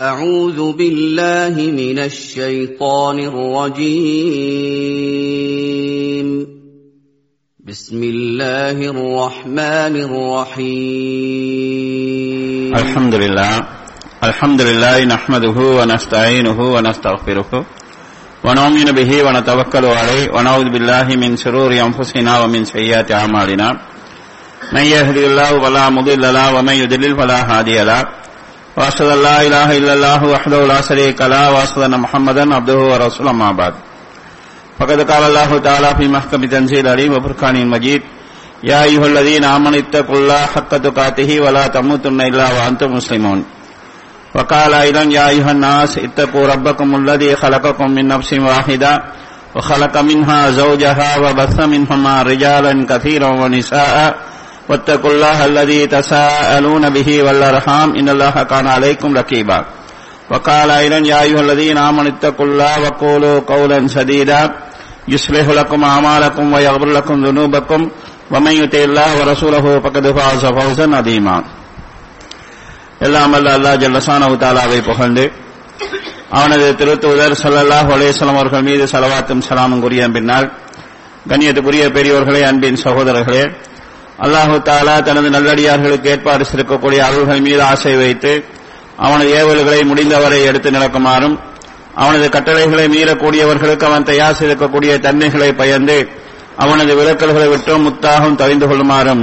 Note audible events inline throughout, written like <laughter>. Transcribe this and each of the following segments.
أعوذ بالله من الشيطان الرجيم. بسم الله الرحمن الرحيم. الحمد لله الحمد لله نحمده ونستعينه ونستغفره ونؤمن به ونتوكل عليه ونعوذ بالله من شرور أنفسنا ومن سيئات أعمالنا. من يهدي الله فلا مضل له ومن يضلل فلا هادي له. واشهد ان لا اله الا الله وحده لا شريك له واشهد ان محمدا عبده ورسوله ما بعد. فقد قال الله تعالى في محكم تنزيل العليم وفرقان المجيد يا ايها الذين امنوا اتقوا الله حق تقاته ولا تموتن الا وانتم مسلمون. وقال ايضا يا ايها الناس اتقوا ربكم الذي خلقكم من نفس واحده وخلق منها زوجها وبث منهما رجالا كثيرا ونساء واتقوا الله الذي تساءلون به والارحام ان الله كان عليكم رقيبا وقال ايضا يا ايها الذين امنوا اتقوا الله وقولوا قولا سديدا يصلح لكم اعمالكم ويغفر لكم ذنوبكم ومن يطع الله ورسوله فقد فاز فوزا عظيما எல்லாம் அல்ல அல்லா ஜல்லசானவு தாலாவை புகழ்ந்து அவனது திருத்துவதர் சல்லல்லாஹ் அலேஸ்லாம் அவர்கள் மீது சலவாத்தும் சலாமும் கூறிய பின்னால் கண்ணியத்துக்குரிய பெரியோர்களே அன்பின் சகோதரர்களே அல்லாஹு தாலா தனது நல்லடியார்களுக்கு ஏற்பாடு இருக்கக்கூடிய அருள்கள் மீது ஆசை வைத்து அவனது ஏவல்களை முடிந்தவரை எடுத்து நடக்குமாறும் அவனது கட்டளைகளை மீறக்கூடியவர்களுக்கு அவன் தயார் செய்திருக்கக்கூடிய தன்மைகளை பயந்து அவனது விளக்கல்களை விட்டும் முத்தாகவும் தவிந்து கொள்ளுமாறும்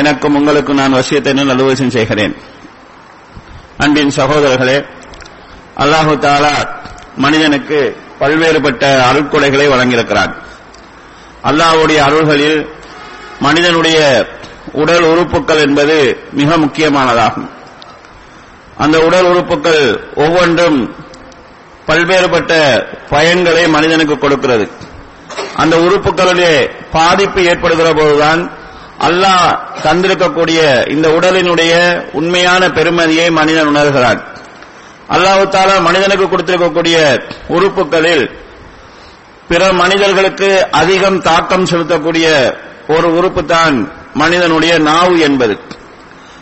எனக்கும் உங்களுக்கும் நான் வசியத்தை நல்லுவசம் செய்கிறேன். அன்பின் சகோதரர்களே அல்லாஹு தாலா மனிதனுக்கு பல்வேறுபட்ட அருட்கொடைகளை வழங்கியிருக்கிறான். அல்லாஹுடைய அருள்களில் மனிதனுடைய உடல் உறுப்புகள் என்பது மிக முக்கியமானதாகும். அந்த உடல் உறுப்புகள் ஒவ்வொன்றும் பல்வேறுபட்ட பயன்களை மனிதனுக்கு கொடுக்கிறது. அந்த உறுப்புகளுடைய பாதிப்பு ஏற்படுகிற போதுதான் அல்லாஹ் தந்திருக்கக்கூடிய இந்த உடலினுடைய உண்மையான பெருமதியை மனிதன் உணர்கிறான். அல்லாஹு தாலா மனிதனுக்கு கொடுத்திருக்கக்கூடிய உறுப்புகளில் பிற மனிதர்களுக்கு அதிகம் தாக்கம் செலுத்தக்கூடிய ஒரு உறுப்பு தான் மனிதனுடைய நாவு என்பது.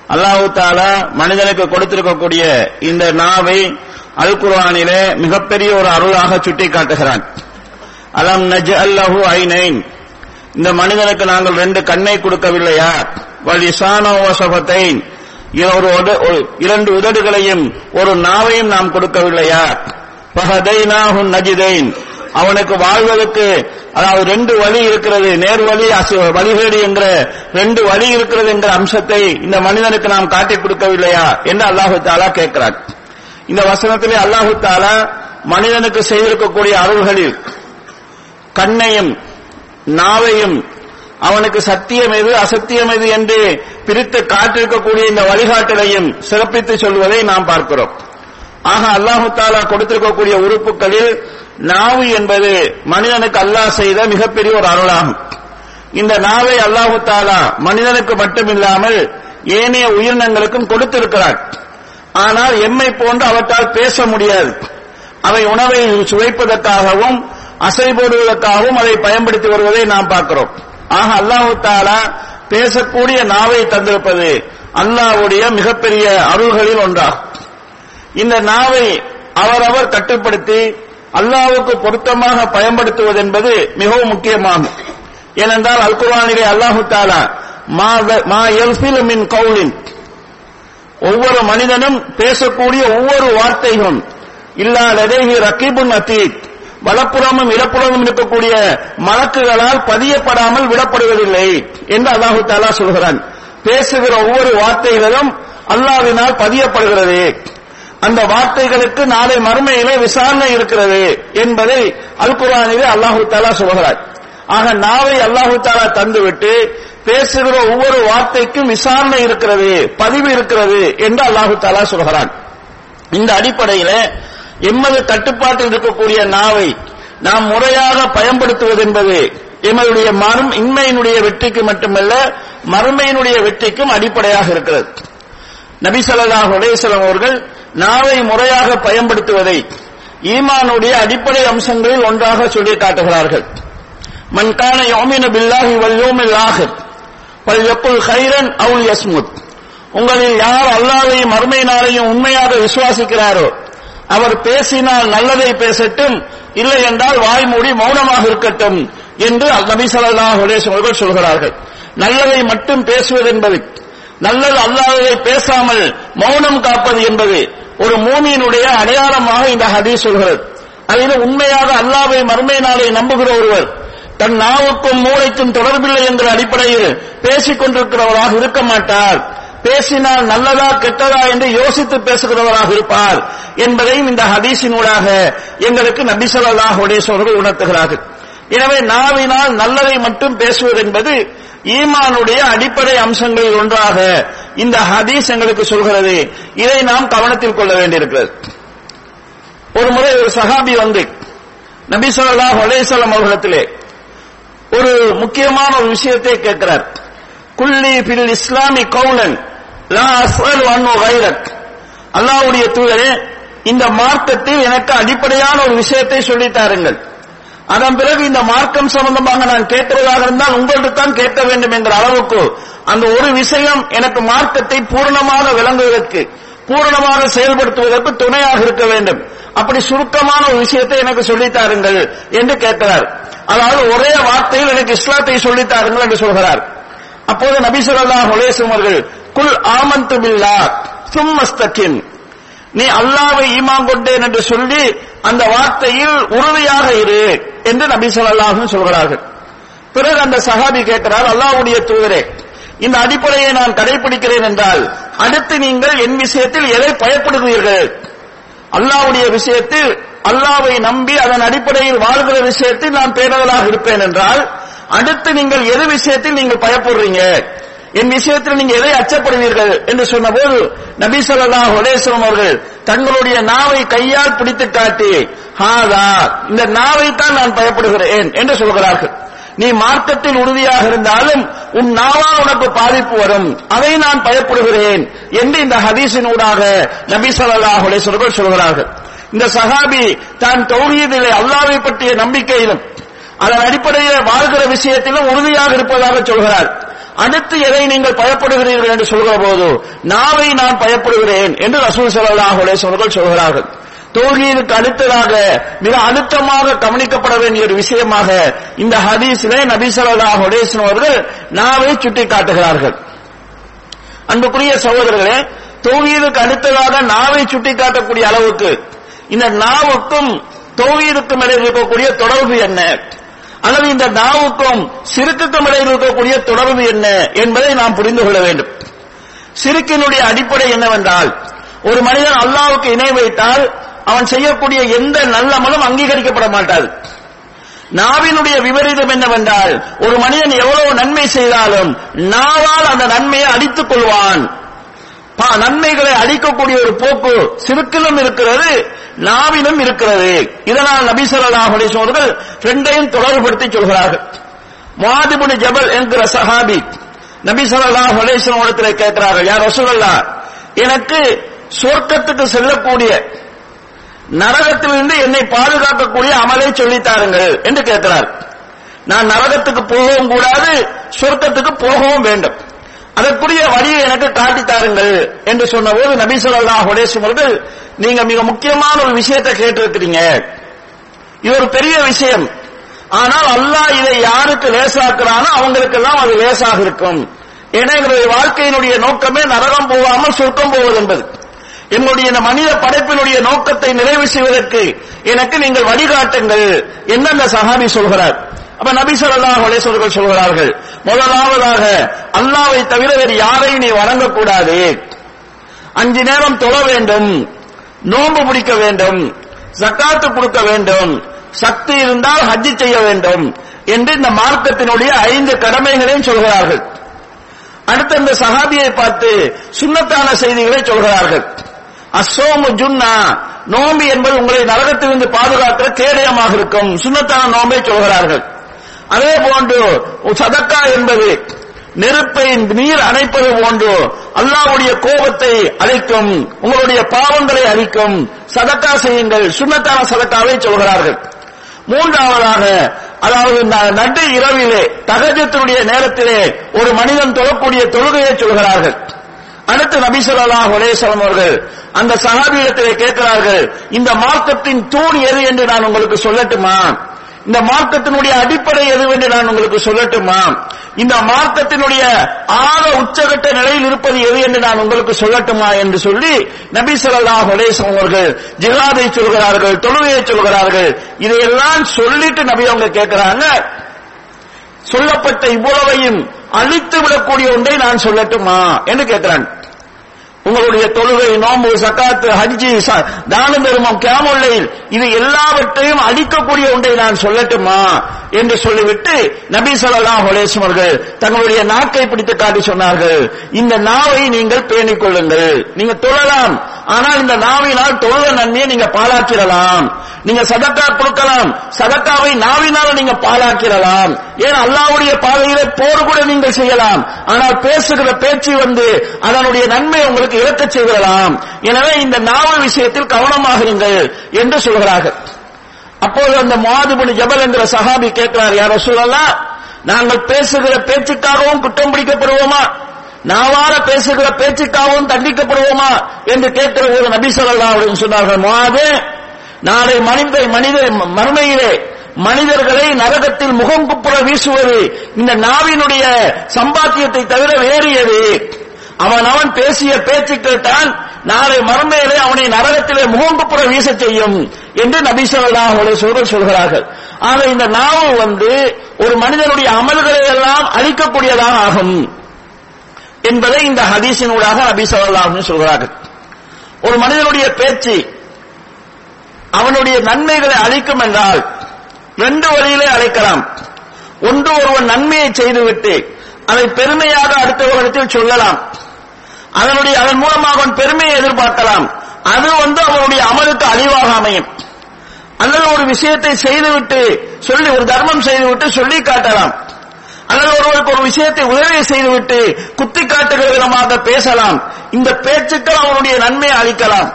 அல்லாஹு தாலா மனிதனுக்கு கொடுத்திருக்கக்கூடிய இந்த நாவை அல் குர்ஆனிலே மிகப்பெரிய ஒரு அருளாக சுட்டி காட்டுகிறான் அலம் நஜ் அல்லஹு ஐநைன் இந்த மனிதனுக்கு நாங்கள் ரெண்டு கண்ணை கொடுக்கவில்லையா? வலிசானோசபத்தை ஒரு இரண்டு உதடுகளையும் ஒரு நாவையும் நாம் கொடுக்கவில்லையா? பகதைனாஹு நஜிதைன். அவனுக்கு வாழ்வதற்கு அதாவது ரெண்டு வழி இருக்கிறது நேர் வழி வழிகேடு என்ற ரெண்டு வழி இருக்கிறது என்ற அம்சத்தை இந்த மனிதனுக்கு நாம் காட்டிக் கொடுக்கவில்லையா என்று அல்லாஹு தாலா கேட்கிறார் இந்த வசனத்திலே அல்லாஹு தாலா மனிதனுக்கு செய்திருக்கக்கூடிய அருள்களில் கண்ணையும் நாவையும் அவனுக்கு சத்தியம் எது அசத்தியம் எது என்று பிரித்து காட்டிருக்கக்கூடிய இந்த வழிகாட்டலையும் சிறப்பித்து சொல்வதை நாம் பார்க்கிறோம். ஆக அல்லாஹு தாலா கொடுத்திருக்கக்கூடிய உறுப்புகளில் நாவு என்பது மனிதனுக்கு அல்லாஹ் செய்த மிகப்பெரிய ஒரு அருளாகும். இந்த நாவை அல்லாஹு தாலா மனிதனுக்கு மட்டுமில்லாமல் ஏனைய உயிரினங்களுக்கும் கொடுத்திருக்கிறார் ஆனால் எம்மை போன்று அவற்றால் பேச முடியாது. அவை உணவை சுவைப்பதற்காகவும் அசை போடுவதற்காகவும் அதை பயன்படுத்தி வருவதை நாம் பார்க்கிறோம். ஆக அல்லாஹு தாலா பேசக்கூடிய நாவை தந்திருப்பது அல்லாஹ்வுடைய மிகப்பெரிய அருள்களில் ஒன்றாகும். இந்த நாவை அவரவர் கட்டுப்படுத்தி அல்லாவுக்கு பொருத்தமாக பயன்படுத்துவது என்பது மிகவும் முக்கியமாகும் ஏனென்றால் அல்குரானிலே அல்லாஹு தாலா மா எல்பில் மின் கவுலின் ஒவ்வொரு மனிதனும் பேசக்கூடிய ஒவ்வொரு வார்த்தைகளும் இல்லாததேஹி ரக்கீபுன் அத்தீத் வலப்புறமும் இடப்புறமும் இருக்கக்கூடிய மலக்குகளால் பதியப்படாமல் விடப்படுவதில்லை என்று அல்லாஹு தாலா சொல்கிறான். பேசுகிற ஒவ்வொரு வார்த்தைகளும் அல்லாவினால் பதியப்படுகிறது. அந்த வார்த்தைகளுக்கு நாளை மறுமையிலே விசாரணை இருக்கிறது என்பதை அல் குரானிலே அல்லாஹு தாலா சொல்கிறார். ஆக நாவை அல்லாஹு தாலா தந்துவிட்டு பேசுகிற ஒவ்வொரு வார்த்தைக்கும் விசாரணை இருக்கிறது பதிவு இருக்கிறது என்று அல்லாஹு தாலா சொல்கிறான். இந்த அடிப்படையில எமது கட்டுப்பாட்டில் இருக்கக்கூடிய நாவை நாம் முறையாக பயன்படுத்துவது என்பது எமதுடைய மரும் இன்மையினுடைய வெற்றிக்கு மட்டுமல்ல மறுமையினுடைய வெற்றிக்கும் அடிப்படையாக இருக்கிறது. நபிசல்லாஹ் சொல்லாஹ் அவர்கள் நாவை முறையாக பயன்படுத்துவதை ஈமானுடைய அடிப்படை அம்சங்களில் ஒன்றாக சொல்லி காட்டுகிறார்கள் மன்கான யோமின பில்லாஹி வல்யோமில் ஆகர் ஆஹிர் பல் ஹைரன் அவுல் யஸ்முத். உங்களில் யார் அல்லாஹ்வையும் மறுமை நாளையும் உண்மையாக விசுவாசிக்கிறாரோ அவர் பேசினால் நல்லதை பேசட்டும் இல்லை என்றால் வாய்மூடி மௌனமாக இருக்கட்டும் என்று நபி ஸல்லல்லாஹு அலைஹி அவர்கள் சொல்கிறார்கள். நல்லதை மட்டும் பேசுவது என்பது நல்லது அல்லாததை பேசாமல் மௌனம் காப்பது என்பது ஒரு மூமியினுடைய அடையாளமாக இந்த ஹதீஸ் சொல்கிறது. அதில் உண்மையாக அல்லாவை மறுமை நாளை நம்புகிற ஒருவர் தன் நாவுக்கும் மூளைக்கும் தொடர்பில்லை என்ற அடிப்படையில் பேசிக் கொண்டிருக்கிறவராக இருக்க மாட்டார். பேசினால் நல்லதா கெட்டதா என்று யோசித்து பேசுகிறவராக இருப்பார் என்பதையும் இந்த ஹதீஸினூடாக எங்களுக்கு நபி ஸல்லல்லாஹு உணர்த்துகிறார்கள். எனவே நாவினால் நல்லதை மட்டும் பேசுவது என்பது ஈமானுடைய அடிப்படை அம்சங்களில் ஒன்றாக இந்த ஹதீஸ் எங்களுக்கு சொல்கிறது. இதை நாம் கவனத்தில் கொள்ள வேண்டியிருக்கிறது. ஒரு முறை ஒரு சஹாபி வந்து நபி சொல்லா அலைஹி அவர்களிடத்திலே ஒரு முக்கியமான ஒரு விஷயத்தை கேட்கிறார். குல்லி பில் இஸ்லாமி கவுலன் லா அஸ்அலு அல்லாஹ்வுடைய தூதரே இந்த மார்க்கத்தில் எனக்கு அடிப்படையான ஒரு விஷயத்தை சொல்லித்தாருங்கள் அதன் பிறகு இந்த மார்க்கம் சம்பந்தமாக நான் கேட்கிறதாக இருந்தால் உங்கள்கிட்ட தான் கேட்க வேண்டும் என்ற அளவுக்கு அந்த ஒரு விஷயம் எனக்கு மார்க்கத்தை பூரணமாக விளங்குவதற்கு பூரணமாக செயல்படுத்துவதற்கு துணையாக இருக்க வேண்டும். அப்படி சுருக்கமான ஒரு விஷயத்தை எனக்கு சொல்லித்தாருங்கள் என்று கேட்கிறார். அதாவது ஒரே வார்த்தையில் எனக்கு இஸ்லாத்தை சொல்லித்தாருங்கள் என்று சொல்கிறார். அப்போது நபி ஹுலேசும் அவர்கள் குல் ஆமந்து பில்லா சும்மஸ்தகிம் நீ அல்லாவை ஈமான் கொண்டேன் என்று சொல்லி அந்த வார்த்தையில் உறுதியாக இரு என்று நபி ஸல்லல்லாஹு சொல்கிறார்கள். பிறகு அந்த சஹாபி கேட்கிறார் அல்லாவுடைய தூதரே இந்த அடிப்படையை நான் கடைபிடிக்கிறேன் என்றால் அடுத்து நீங்கள் என் விஷயத்தில் எதை பயப்படுகிறீர்கள்? அல்லாவுடைய விஷயத்தில் அல்லாவை நம்பி அதன் அடிப்படையில் வாழ்கிற விஷயத்தில் நான் பேணுதலாக இருப்பேன் என்றால் அடுத்து நீங்கள் எது விஷயத்தில் நீங்கள் பயப்படுறீங்க? என் விஷயத்தில் நீங்க எதை அச்சப்படுவீர்கள்? என்று சொன்னபோது நபி ஸல்லல்லாஹு அவர்கள் தங்களுடைய நாவை கையால் பிடித்து காட்டி ஹாதா இந்த நாவை தான் நான் பயப்படுகிறேன் என்று சொல்கிறார்கள். நீ மார்க்கத்தில் உறுதியாக இருந்தாலும் உன் நாவால் உனக்கு பாதிப்பு வரும். அதை நான் பயப்படுகிறேன் என்று இந்த ஹதீஸின் ஊடாக நபி ஸல்லல்லாஹு அலைஹி சொல்கிறார்கள். இந்த சஹாபி தான் தௌஹீதிலே அல்லாவை பற்றிய நம்பிக்கையிலும் அதன் அடிப்படையில் வாழ்கிற விஷயத்திலும் உறுதியாக இருப்பதாக சொல்கிறார். அடுத்து எதை நீங்கள் பயப்படுகிறீர்கள் என்று சொல்கிற போது நாவை நான் பயப்படுகிறேன் என்று ரசூல் ஸல்லல்லாஹு அலைஹி சொல்கிறார்கள். தௌஹீதுக்கு அடுத்ததாக மிக அழுத்தமாக கவனிக்கப்பட வேண்டிய ஒரு விஷயமாக இந்த ஹதீஸிலே நபி ஸல்லல்லாஹு அவர்கள் நாவை சுட்டி காட்டுகிறார்கள் அன்புக்குரிய சகோதரர்களே தௌஹீதுக்கு அடுத்ததாக நாவை சுட்டி காட்டக்கூடிய அளவுக்கு இந்த நாவுக்கும் தௌஹீதுக்கும் இடையில் இருக்கக்கூடிய தொடர்பு என்ன? அல்லது இந்த நாவுக்கும் சிறுக்குக்கும் இடையில் இருக்கக்கூடிய தொடர்பு என்ன என்பதை நாம் புரிந்து கொள்ள வேண்டும். சிறுக்கினுடைய அடிப்படை என்னவென்றால் ஒரு மனிதன் அல்லாவுக்கு இணை வைத்தால் அவன் செய்யக்கூடிய எந்த நல்லமலும் அங்கீகரிக்கப்பட மாட்டாது. நாவினுடைய விபரீதம் என்னவென்றால் ஒரு மனிதன் எவ்வளவு நன்மை செய்தாலும் நாவால் அந்த நன்மையை அடித்துக் கொள்வான். பா- நன்மைகளை அழிக்கக்கூடிய ஒரு போக்கு சிறுக்கிலும் இருக்கிறது நாவிலும் இருக்கிறது. இதனால் நபி ஸல்லல்லாஹு அவர்கள் ரெண்டையும் தொடர்புபடுத்தி சொல்கிறார்கள். மாதிபுனி ஜபல் என்கிற சஹாபி நபி ஸல்லல்லாஹு அலைஹி கேட்கிறார்கள் யார் ரசூலுல்லாஹ் எனக்கு சொர்க்கத்துக்கு செல்லக்கூடிய நரகத்திலிருந்து என்னை பாதுகாக்கக்கூடிய அமலை சொல்லித்தாருங்கள் என்று கேட்கிறார். நான் நரகத்துக்கு போகவும் கூடாது சொர்க்கத்துக்கு போகவும் வேண்டும். அதற்குரிய வழியை எனக்கு காட்டி தாருங்கள் என்று சொன்னபோது நபி ஸல்லல்லாஹு அவர்கள் நீங்க மிக முக்கியமான ஒரு விஷயத்தை கேட்டிருக்கிறீங்க. இது ஒரு பெரிய விஷயம். ஆனால் அல்லாஹ் இதை யாருக்கு லேசாக்குறானோ அவங்களுக்கெல்லாம் அது லேசாக இருக்கும். ஏன்னா எங்களுடைய வாழ்க்கையினுடைய நோக்கமே நரகம் போகாமல் சுருக்கம் போவது என்பது. என்னுடைய இந்த மனித படைப்பினுடைய நோக்கத்தை நிறைவு செய்வதற்கு எனக்கு நீங்கள் வழிகாட்டுங்கள் என்று அந்த சஹாபி சொல்கிறார். அப்ப நபி ஸல்லல்லாஹு அலைஹி சொல்கிறார்கள் முதலாவதாக அல்லாவை தவிர வேறு யாரையும் நீ வணங்கக்கூடாது. அஞ்சு நேரம் தொழ வேண்டும் நோன்பு பிடிக்க வேண்டும் சக்காத்து கொடுக்க வேண்டும் சக்தி இருந்தால் ஹஜ்ஜி செய்ய வேண்டும் என்று இந்த மார்க்கத்தினுடைய ஐந்து கடமைகளையும் சொல்கிறார்கள். அடுத்த இந்த சஹாபியை பார்த்து சுன்னத்தான செய்திகளை சொல்கிறார்கள். அசோமு ஜுன்னா. நோம்பு என்பது உங்களை நரகத்திலிருந்து பாதுகாக்கிற கேடயமாக இருக்கும். சுண்ணத்தான நோம்பை சொல்கிறார்கள். அதே போன்று சதக்கா என்பது நெருப்பை நீர் அணைப்பது போன்று அல்லாவுடைய கோபத்தை அழிக்கும் உங்களுடைய பாவங்களை அழிக்கும். சதக்கா செய்யுங்கள். சுண்ணத்தான சதக்காவை சொல்கிறார்கள். மூன்றாவதாக அதாவது இந்த நடு இரவிலே தகஜத்தினுடைய நேரத்திலே ஒரு மனிதன் தொழக்கூடிய தொழுகையை சொல்கிறார்கள். அடுத்து நபி ஸல்லல்லாஹு அலைஹி அவர்கள் அந்த சஹாபியிடத்திலே கேட்கிறார்கள் இந்த மார்க்கத்தின் தூண் எது என்று நான் உங்களுக்கு சொல்லட்டுமா? இந்த மார்க்கத்தினுடைய அடிப்படை எதுவென்று நான் உங்களுக்கு சொல்லட்டுமா? இந்த மார்க்கத்தினுடைய ஆக உச்சகட்ட நிலையில் இருப்பது எது என்று நான் உங்களுக்கு சொல்லட்டுமா என்று சொல்லி நபி சொல்லா ஹுலேசம் அவர்கள் ஜிஹாதை சொல்கிறார்கள் தொழுகையை சொல்கிறார்கள். இதையெல்லாம் சொல்லிட்டு நபி அவங்க கேட்கிறாங்க. சொல்லப்பட்ட இவ்வளவையும் அழித்து விடக்கூடிய ஒன்றை நான் சொல்லட்டுமா? என்று கேட்கிறான் உங்களுடைய தொழுகை நோம்பு சக்காத்து ஹஜ்ஜி ச- தான தர்மம் இது எல்லாவற்றையும் அழிக்கக்கூடிய ஒன்றை நான் சொல்லட்டுமா என்று சொல்லிவிட்டு நபி சொல்லலாம் அலைஹி அவர்கள் தங்களுடைய நாக்கை பிடித்து காட்டி சொன்னார்கள். இந்த நாவை நீங்கள் பேணிக் கொள்ளுங்கள். நீங்க தொழலாம். ஆனால் இந்த நாவினால் தொழுத நன்மையை நீங்க பாலாக்கிடலாம். நீங்க சதக்கா கொடுக்கலாம். சதக்காவை நாவினால் நீங்க பாலாக்கிடலாம். ஏன் அல்லாவுடைய பாதையிலே போர் கூட நீங்கள் செய்யலாம். ஆனால் பேசுகிற பேச்சு வந்து அதனுடைய நன்மை உங்களுக்கு இழக்க செய்திடலாம். எனவே இந்த நாவல் விஷயத்தில் கவனமாக இருங்கள் என்று சொல்கிறார்கள். அப்போது அந்த மாதுபுனி ஜபல் என்கிற சஹாபி கேட்கிறார் யாரோ சொல்லலாம் நாங்கள் பேசுகிற பேச்சுக்காகவும் குற்றம் பிடிக்கப்படுவோமா? நாவார பேசுகிற பேச்சுக்காகவும் தண்டிக்கப்படுவோமா என்று கேட்கிற போது நபி ஸல்லல்லாஹு அலைஹி சொன்னார்கள் மாது நாளை மனித மனித மறுமையிலே மனிதர்களை நரகத்தில் முகம் குப்புற வீசுவது இந்த நாவினுடைய சம்பாத்தியத்தை தவிர வேறு எது? அவன் அவன் பேசிய பேச்சுக்கள் தான் நாளை மறுமையிலே அவனை நரகத்திலே முகங்குப்புற வீச செய்யும் என்று நபி ஸல்லல்லாஹு அலைஹி சொல்கிறார்கள். ஆக இந்த நாவு வந்து ஒரு மனிதனுடைய அமல்களை எல்லாம் அழிக்கக்கூடியதாக ஆகும். என்பதை இந்த ஹதீஸினூடாக நபி ஸல்லல்லாஹு சொல்கிறார்கள். ஒரு மனிதனுடைய பேச்சு அவனுடைய நன்மைகளை அழிக்கும் என்றால் ரெண்டு வழியிலே அழைக்கலாம். ஒன்று ஒருவன் நன்மையை செய்துவிட்டு அதை பெருமையாக அடுத்தவரிடத்தில் சொல்லலாம். அதனுடைய அதன் மூலமாக அவன் பெருமையை எதிர்பார்க்கலாம். அது வந்து அவனுடைய அமலுக்கு அழிவாக அமையும். அல்லது ஒரு விஷயத்தை செய்துவிட்டு சொல்லி ஒரு தர்மம் செய்துவிட்டு சொல்லி காட்டலாம். அல்லது ஒருவருக்கு ஒரு விஷயத்தை உதவி செய்துவிட்டு குத்தி காட்டுகிற விதமாக பேசலாம். இந்த பேச்சுக்கள் அவனுடைய நன்மையை அளிக்கலாம்.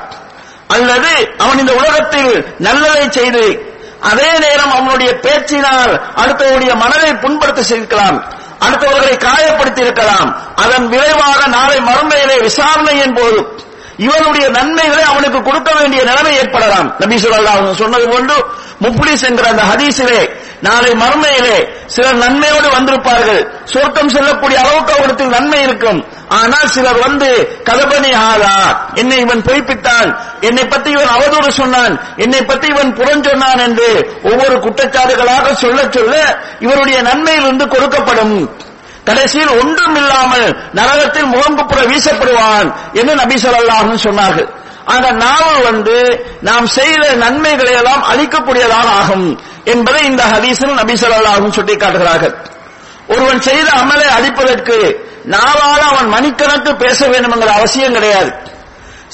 அல்லது அவன் இந்த உலகத்தில் நல்லதை செய்து அதே நேரம் அவனுடைய பேச்சினால் அடுத்தவருடைய மனதை புண்படுத்த செய்திருக்கலாம் அடுத்தவர்களை காயப்படுத்தி இருக்கலாம் அதன் விளைவாக நாளை மறுமையிலே விசாரணையின் போது இவனுடைய நன்மைகளை அவனுக்கு கொடுக்க வேண்டிய நிலைமை ஏற்படலாம். நபி சொல்லா சொன்னது போன்று முப்ளிஸ் என்கிற அந்த ஹதீஸிலே நாளை மறுமையிலே சிலர் நன்மையோடு வந்திருப்பார்கள். சொர்க்கம் செல்லக்கூடிய அளவுக்கு அவரிடத்தில் நன்மை இருக்கும். ஆனால் சிலர் வந்து கதபனி ஆளா என்னை இவன் பொய்ப்பித்தான் என்னை பற்றி இவன் அவதூறு சொன்னான். என்னை பற்றி இவன் புறஞ்சொன்னான் என்று ஒவ்வொரு குற்றச்சாட்டுகளாக சொல்ல சொல்ல இவருடைய நன்மையிலிருந்து கொடுக்கப்படும். கடைசியில் ஒன்றும் இல்லாமல் நரகத்தில் புற வீசப்படுவான் என்று நபி ஸல்லல்லாஹு சொன்னார்கள். அந்த நாவல் வந்து நாம் செய்த நன்மைகளை எல்லாம் அழிக்கக்கூடியதான் ஆகும். என்பதை இந்த ஹதீஸில் நபி ஸல்லல்லாஹு சுட்டி காட்டுகிறார்கள் ஒருவன் செய்த அமலை அழிப்பதற்கு நாவால அவன் மணிக்கணக்கு பேச வேண்டும் என்கிற அவசியம் கிடையாது.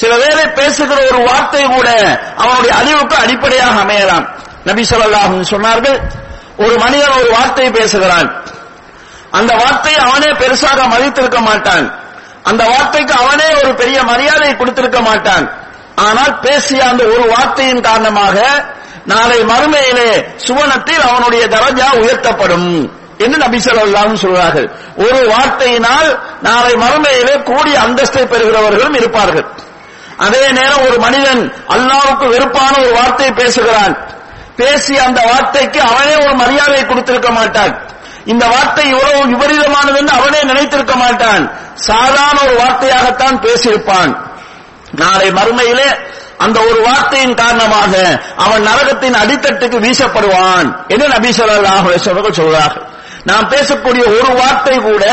சில பேரை பேசுகிற ஒரு வார்த்தை கூட அவனுடைய அழிவுக்கு அடிப்படையாக அமையலாம். நபி சொல்லாஹும் சொன்னார்கள் ஒரு மனிதன் ஒரு வார்த்தை பேசுகிறான். அந்த வார்த்தையை அவனே பெருசாக மதித்திருக்க மாட்டான். அந்த வார்த்தைக்கு அவனே ஒரு பெரிய மரியாதை கொடுத்திருக்க மாட்டான். ஆனால் பேசிய அந்த ஒரு வார்த்தையின் காரணமாக நாளை மறுமையிலே சுவனத்தில் அவனுடைய தரஜா உயர்த்தப்படும் என்று நபி ஸல்லல்லாஹு சொல்கிறார்கள். ஒரு வார்த்தையினால் நாளை மறுமையிலே கூடிய அந்தஸ்தை பெறுகிறவர்களும் இருப்பார்கள். அதே நேரம் ஒரு மனிதன் அல்லாவுக்கு வெறுப்பான ஒரு வார்த்தை பேசுகிறான். பேசி அந்த வார்த்தைக்கு அவனே ஒரு மரியாதை கொடுத்திருக்க மாட்டான். இந்த வார்த்தை இவ்வளவு விபரீதமானது என்று அவனே நினைத்திருக்க மாட்டான். சாதாரண ஒரு வார்த்தையாகத்தான் பேசியிருப்பான். நாளை மறுமையிலே அந்த ஒரு வார்த்தையின் காரணமாக அவன் நரகத்தின் அடித்தட்டுக்கு வீசப்படுவான் என்று நபி சொல்லாஹர்கள் சொல்கிறார்கள். நாம் பேசக்கூடிய ஒரு வார்த்தை கூட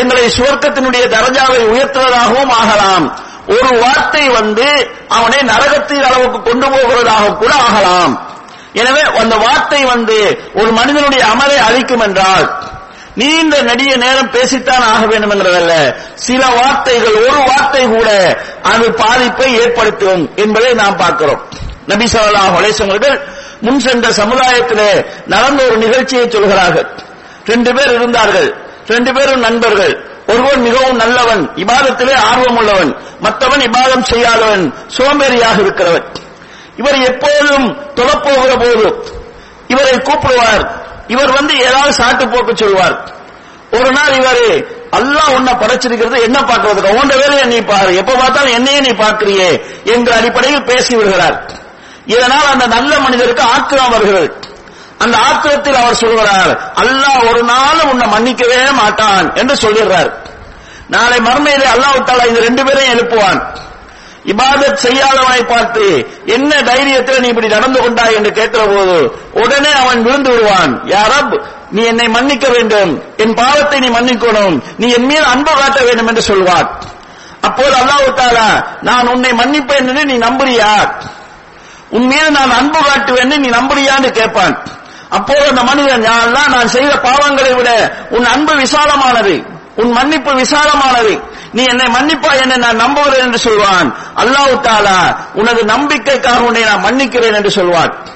எங்களை சுவர்க்கத்தினுடைய தரஜாவை உயர்த்துவதாகவும் ஆகலாம். ஒரு வார்த்தை வந்து அவனை நரகத்தின் அளவுக்கு கொண்டு போகிறதாக கூட ஆகலாம். எனவே அந்த வார்த்தை வந்து ஒரு மனிதனுடைய அமலை அழிக்கும் என்றால் நீண்ட நடிக நேரம் பேசித்தான் ஆக வேண்டும் என்றதல்ல சில வார்த்தைகள் ஒரு வார்த்தை கூட அது பாதிப்பை ஏற்படுத்தும் என்பதை நாம் பார்க்கிறோம். நபி ஸல்லல்லாஹு அலைஹி முன் சென்ற சமுதாயத்திலே நடந்த ஒரு நிகழ்ச்சியை சொல்கிறார்கள். ரெண்டு பேர் இருந்தார்கள். ரெண்டு பேரும் நண்பர்கள். ஒருவன் மிகவும் நல்லவன் இபாதத்திலே ஆர்வம் உள்ளவன் மற்றவன் இபாதம் செய்யாதவன் சோம்பேறியாக இருக்கிறவன். இவர் எப்போதும் தொழப்போகிற போது இவரை கூப்பிடுவார். இவர் வந்து ஏதாவது சாட்டு போக்கு சொல்வார். ஒரு நாள் இவர் அல்லாஹ் உன்னை படைச்சிருக்கிறது என்ன பார்க்கறதுக்கு? உன் வேலையை நீ பாரு. எப்ப பார்த்தாலும் என்னையே நீ பார்க்கிறியே என்ற அடிப்படையில் பேசி விடுகிறார். இதனால் அந்த நல்ல மனிதருக்கு ஆக்கிரம் வருகிறது. அந்த ஆத்திரத்தில் அவர் சொல்கிறார் அல்லாஹ் ஒரு நாளும் உன்னை மன்னிக்கவே மாட்டான் என்று சொல்லிடுறார். நாளை மர்மையிலே அல்லாஹ் தாலா இந்த ரெண்டு பேரையும் எழுப்புவான். இபாதத் செய்யாதவனை பார்த்து என்ன தைரியத்தில் நீ இப்படி நடந்து கொண்டாய் என்று கேட்கிற போது உடனே அவன் விழுந்து விடுவான். யாரப் நீ என்னை மன்னிக்க வேண்டும். என் பாவத்தை நீ மன்னிக்கணும். நீ என் மீது அன்பு காட்ட வேண்டும் என்று சொல்வார். அப்போது அல்லாஹ் தாலா நான் உன்னை மன்னிப்பேன் என்று நீ நம்புறியா? உன் மீது நான் அன்பு காட்டுவேன் நீ நம்புறியான்னு கேட்பான். அப்போது அந்த மனிதன் யாரெல்லாம் நான் செய்த பாவங்களை விட உன் அன்பு விசாலமானது. உன் மன்னிப்பு விசாலமானது. நீ என்னை மன்னிப்பா என்னை நான் நம்புகிறேன் என்று சொல்வான். அல்லாஹ் தாலா உனது நம்பிக்கைக்காக உன்னை நான் மன்னிக்கிறேன் என்று சொல்வான்.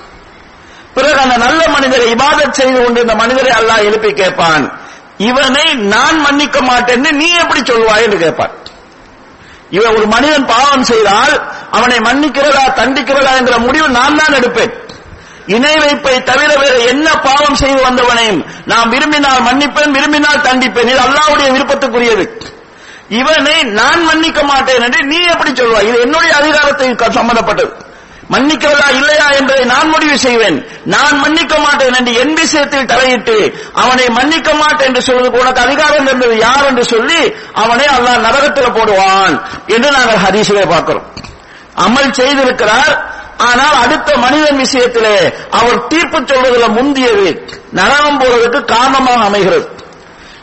பிறகு அந்த நல்ல மனிதரை இபாதத் செய்து கொண்டு இந்த மனிதரை அல்லாஹ் எழுப்பி கேட்பான். இவனை நான் மன்னிக்க மாட்டேன்னு நீ எப்படி சொல்வாய் என்று கேட்பான். இவன் ஒரு மனிதன் பாவம் செய்தால் அவனை மன்னிக்கிறதா தண்டிக்கிறதா என்ற முடிவு நான் தான் எடுப்பேன். இணை வைப்பை தவிர வேறு என்ன பாவம் செய்து வந்தவனையும் நான் விரும்பினால் மன்னிப்பேன் விரும்பினால் தண்டிப்பேன். இது அல்லாவுடைய விருப்பத்துக்குரியது. இவனை நான் மன்னிக்க மாட்டேன் என்று நீ எப்படி சொல்வாய்? இது என்னுடைய அதிகாரத்தை சம்பந்தப்பட்டது. மன்னிக்கிறதா இல்லையா என்பதை நான் முடிவு செய்வேன். நான் மன்னிக்க மாட்டேன் என்று என் விஷயத்தில் தலையிட்டு அவனை மன்னிக்க மாட்டேன் என்று சொல்வதற்கு உனக்கு அதிகாரம் இருந்தது யார் என்று சொல்லி அவனை அல்லாஹ் நரகத்தில் போடுவான் என்று நாங்கள் ஹரிசிலே பார்க்கிறோம். அமல் செய்திருக்கிறார். ஆனால் அடுத்த மனிதன் விஷயத்திலே அவர் தீர்ப்பு சொல்வதில் முந்தியது நரகம் போவதற்கு காரணமாக அமைகிறது.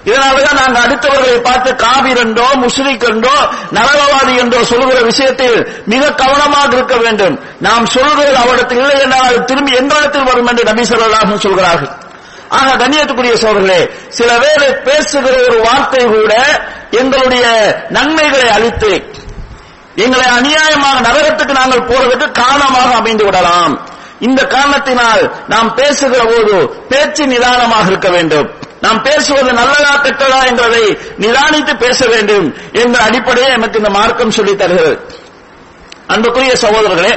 இதனாலதான் நாங்கள் அடுத்தவர்களை பார்த்து காவிர் என்றோ முஸ்லிக் என்றோ நரகவாதி என்றோ சொல்கிற விஷயத்தில் மிக கவனமாக இருக்க வேண்டும். நாம் சொல்கிறது அவரிடத்தில் இல்லை என்றால் திரும்பி திரும்பி எங்களிடத்தில் வரும் என்று நபி சொல்லலாக சொல்கிறார்கள். ஆக கண்ணியத்துக்குரிய சோழர்களே சில பேர் பேசுகிற ஒரு வார்த்தை கூட எங்களுடைய நன்மைகளை அளித்து எங்களை அநியாயமாக நரகத்துக்கு நாங்கள் போறதுக்கு காரணமாக அமைந்து விடலாம். இந்த காரணத்தினால் நாம் பேசுகிற போது பேச்சு நிதானமாக இருக்க வேண்டும். நாம் பேசுவது நல்லதா கெட்டதா என்பதை நிதானித்து பேச வேண்டும் என்ற அடிப்படையை எனக்கு இந்த மார்க்கம் சொல்லி தருகிறது. அன்புக்குரிய சகோதரர்களே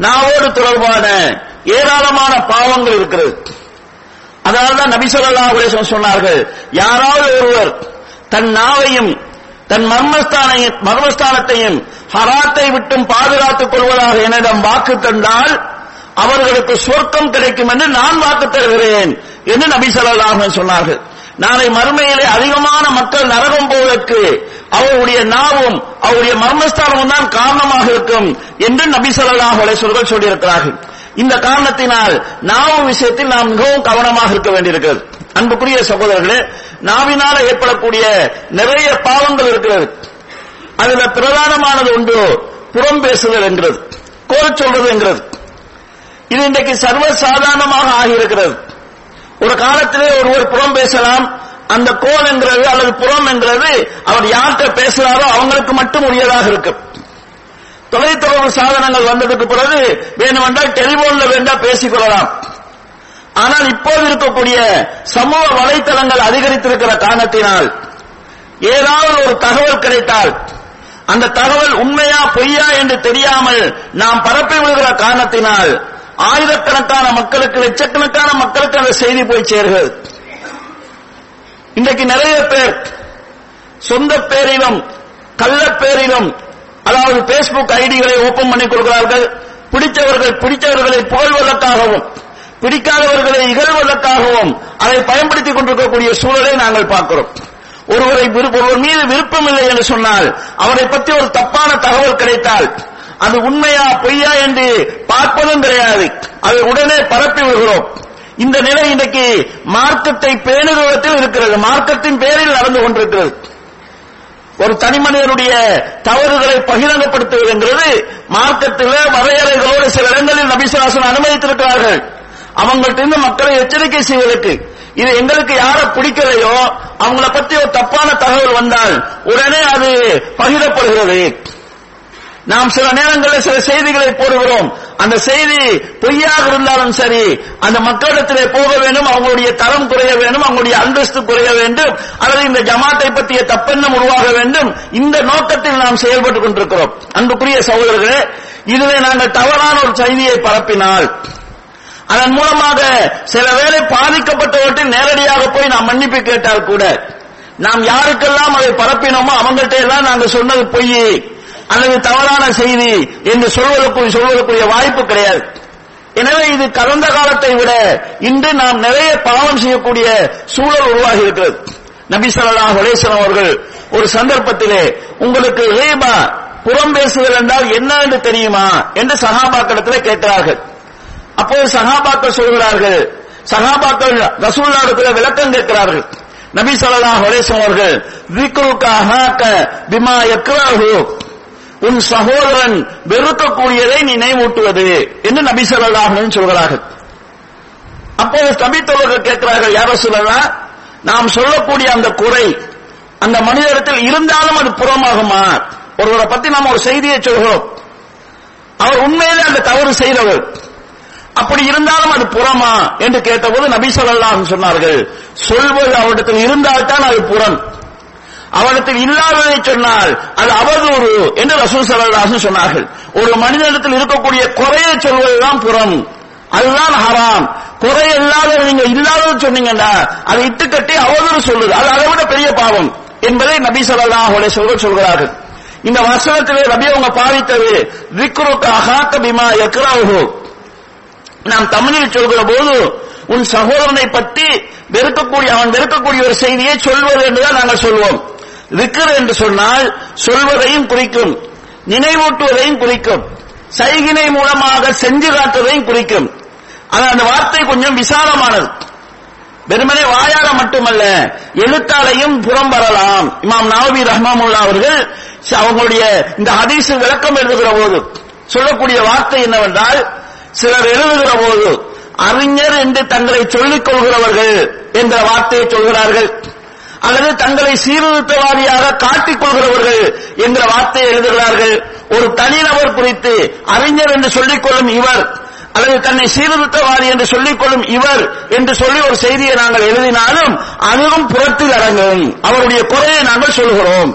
நாவோடு தொடர்பான ஏராளமான பாவங்கள் இருக்கிறது. அதனால்தான் நபிசல்லா சொல்லா சொன்னார்கள் யாராவது ஒருவர் தன் நாவையும் தன் மர்மஸ்தானையும் மர்மஸ்தானத்தையும் ஹராத்தை விட்டும் பாதுகாத்துக் கொள்வதாக என்னிடம் வாக்கு தந்தால் அவர்களுக்கு சொர்க்கம் கிடைக்கும் என்று நான் வாக்கு தருகிறேன். என்று நபி ஸல்லல்லாஹு சொன்னார்கள். நாளை மறுமையிலே அதிகமான மக்கள் நரகம் போவதற்கு அவருடைய நாவும் அவருடைய மர்மஸ்தானமும் தான் காரணமாக இருக்கும் என்று நபி ஸல்லல்லாஹு சொல்கள் சொல்லியிருக்கிறார்கள். இந்த காரணத்தினால் நாவு விஷயத்தில் நாம் மிகவும் கவனமாக இருக்க வேண்டியிருக்கிறது. அன்புக்குரிய சகோதரர்களே நாவினால ஏற்படக்கூடிய நிறைய பாவங்கள் இருக்கிறது. அதுல பிரதானமானது ஒன்று புறம் பேசுதல் என்கிறது கோல் சொல்றது என்கிறது. இது இன்றைக்கு சர்வ சாதாரணமாக ஆகியிருக்கிறது. ஒரு காலத்திலே ஒருவர் புறம் பேசலாம். அந்த கோல் என்கிறது அல்லது புறம் என்கிறது அவர் யார்கிட்ட பேசுறாரோ அவங்களுக்கு மட்டும் உரியதாக இருக்கும். தொலைத்தொடர்பு சாதனங்கள் வந்ததுக்கு பிறகு வேணுமென்றால் டெலிபோன்ல வேண்டா பேசிக் கொள்ளலாம் ஆனால் இப்போது இருக்கக்கூடிய சமூக வலைத்தளங்கள் அதிகரித்திருக்கிற காரணத்தினால் ஏதாவது ஒரு தகவல் கிடைத்தால் அந்த தகவல் உண்மையா பொய்யா என்று தெரியாமல் நாம் பரப்பி விடுகிற காரணத்தினால் ஆயிரக்கணக்கான மக்களுக்கு லட்சக்கணக்கான மக்களுக்கு அந்த செய்தி போய் சேர்கிறது. இன்றைக்கு நிறைய பேர் சொந்த பேரிலும் கள்ள பேரிலும் அதாவது பேஸ்புக் ஐடிகளை ஓபன் பண்ணி கொடுக்கிறார்கள். பிடித்தவர்கள் பிடித்தவர்களை புகழ்வதற்காகவும் பிடிக்காதவர்களை இகழ்வதற்காகவும் அதை பயன்படுத்திக் கொண்டிருக்கக்கூடிய சூழலை நாங்கள் பார்க்கிறோம். ஒருவரை ஒருவர் மீது விருப்பம் இல்லை என்று சொன்னால் அவரை பற்றி ஒரு தப்பான தகவல் கிடைத்தால் அது உண்மையா பொய்யா என்று பார்ப்பதும் கிடையாது. அதை உடனே பரப்பி விடுகிறோம். இந்த நிலை இன்றைக்கு மார்க்கத்தை பேணுகிறத்தில் இருக்கிறது. மார்க்கத்தின் பேரில் நடந்து கொண்டிருக்கிறது. ஒரு தனி மனிதனுடைய தவறுகளை பகிரங்கப்படுத்துவது என்கிறது மார்க்கத்தில் வரையறைகளோடு சில இடங்களில் நபிசுவாசன் அனுமதித்திருக்கிறார்கள். அவங்கள்ட்ட மக்களை எச்சரிக்கை செய்வதற்கு. இது எங்களுக்கு யார பிடிக்கலையோ அவங்கள பத்தி ஒரு தப்பான தகவல் வந்தால் உடனே அது பகிரப்படுகிறது. நாம் சில நேரங்களில் சில செய்திகளை போடுகிறோம். அந்த செய்தி பொய்யாக இருந்தாலும் சரி அந்த மக்களிடத்திலே போக வேண்டும் அவங்களுடைய தரம் குறைய வேண்டும் அவங்களுடைய அந்தஸ்து குறைய வேண்டும் அல்லது இந்த ஜமாத்தை பற்றிய தப்பெண்ணம் உருவாக வேண்டும். இந்த நோக்கத்தில் நாம் செயல்பட்டுக் கொண்டிருக்கிறோம். அன்புக்குரிய சகோதரர்களே இதுவே நாங்கள் தவறான ஒரு செய்தியை பரப்பினால் அதன் மூலமாக சில வேளை பாதிக்கப்பட்டவற்றில் நேரடியாக போய் நாம் மன்னிப்பு கேட்டால் கூட நாம் யாருக்கெல்லாம் அதை பரப்பினோமோ அவங்கள்ட்ட எல்லாம் நாங்கள் சொன்னது பொய். அல்லது தவறான செய்தி என்று சொல்வதற்குரிய சொல்வதற்குரிய வாய்ப்பு கிடையாது. எனவே இது கடந்த காலத்தை விட இன்று நாம் நிறைய பாவம் செய்யக்கூடிய சூழல் உருவாகி இருக்கிறது நபி ஸல்லல்லாஹு அவர்கள் ஒரு சந்தர்ப்பத்திலே உங்களுக்கு ரீபா புறம் பேசுதல் என்றால் என்ன என்று தெரியுமா? என்று சகாபாக்களிடத்தில் கேட்கிறார்கள். அப்போது சகாபாக்கள் சொல்கிறார்கள் சகாபாக்கள் ரசூல்லாவிடத்தில் விளக்கம் கேட்கிறார்கள். நபி ஸல்லல்லாஹு ஹுலேசன் அவர்கள் விக்ருக ஹாக்க பிமா யக்ரஹு? உன் சகோதரன் வெறுக்கக்கூடியதை நினைவூட்டுவது என்று நபி ஸல்லல்லாஹு சொல்கிறார்கள். அப்போது தபித்தவர்கள் கேட்கிறார்கள் யார சொல்லலாம் நாம் சொல்லக்கூடிய அந்த குறை அந்த மனிதரிடத்தில் இருந்தாலும் அது புறமாகுமா? ஒருவரை பத்தி நாம் ஒரு செய்தியை சொல்கிறோம். அவர் உண்மையிலே அந்த தவறு செய்தவர். அப்படி இருந்தாலும் அது புறமா என்று கேட்டபோது நபி சொல்லலாம் சொன்னார்கள். சொல்வது அவரிடத்தில் இருந்தால்தான் அது புறம். அவனிடத்தில் இல்லாததை சொன்னால் அது அவதூறு என்று ரசூல் ஸல்லல்லாஹு சொன்னார்கள். ஒரு மனிதனிடத்தில் இருக்கக்கூடிய குறையை சொல்வதுதான் புறம். அதுதான் ஹராம். குறை இல்லாத நீங்க இல்லாதது சொன்னீங்கன்னா அதை இட்டு கட்டி அவதூறு சொல்லுது. அது அதை விட பெரிய பாவம் என்பதை நபி ஸல்லல்லாஹு அலைஹி சொல்கிறார்கள். இந்த வசனத்திலே ரபி அவங்க பாவித்தது விக்ருக்க அகாத்த பிமா எக்ராஹோ நாம் தமிழில் சொல்கிற போது உன் சகோதரனை பற்றி வெறுக்கக்கூடிய அவன் வெறுக்கக்கூடிய ஒரு செய்தியை சொல்வது என்றுதான் நாங்கள் சொல்வோம். விக்கிர் என்று சொன்னால் சொல்வதையும் குறிக்கும் நினைவூட்டுவதையும் குறிக்கும் சைகினை மூலமாக செஞ்சு காட்டுவதையும் குறிக்கும். ஆனால் அந்த வார்த்தை கொஞ்சம் விசாலமானது. வெறுமனே வாயால மட்டுமல்ல எழுத்தாலையும் புறம் வரலாம். இமாம் நவபி ரஹ்மாமுல்லா அவர்கள் அவங்களுடைய இந்த ஹதீஸ் விளக்கம் எழுதுகிற போது சொல்லக்கூடிய வார்த்தை என்னவென்றால் சிலர் எழுதுகிற போது அறிஞர் என்று தங்களை சொல்லிக் கொள்கிறவர்கள் என்ற வார்த்தையை சொல்கிறார்கள். அல்லது தங்களை சீர்திருத்தவாதியாக காட்டிக் கொள்கிறவர்கள் என்ற வார்த்தையை எழுதுகிறார்கள். ஒரு தனிநபர் குறித்து அறிஞர் என்று சொல்லிக் கொள்ளும் இவர் அல்லது தன்னை சீர்திருத்தவாதி என்று சொல்லிக் கொள்ளும் இவர் என்று சொல்லி ஒரு செய்தியை நாங்கள் எழுதினாலும் அதுவும் புறத்தில் அடங்கும். அவருடைய குறையை நாங்கள் சொல்கிறோம்.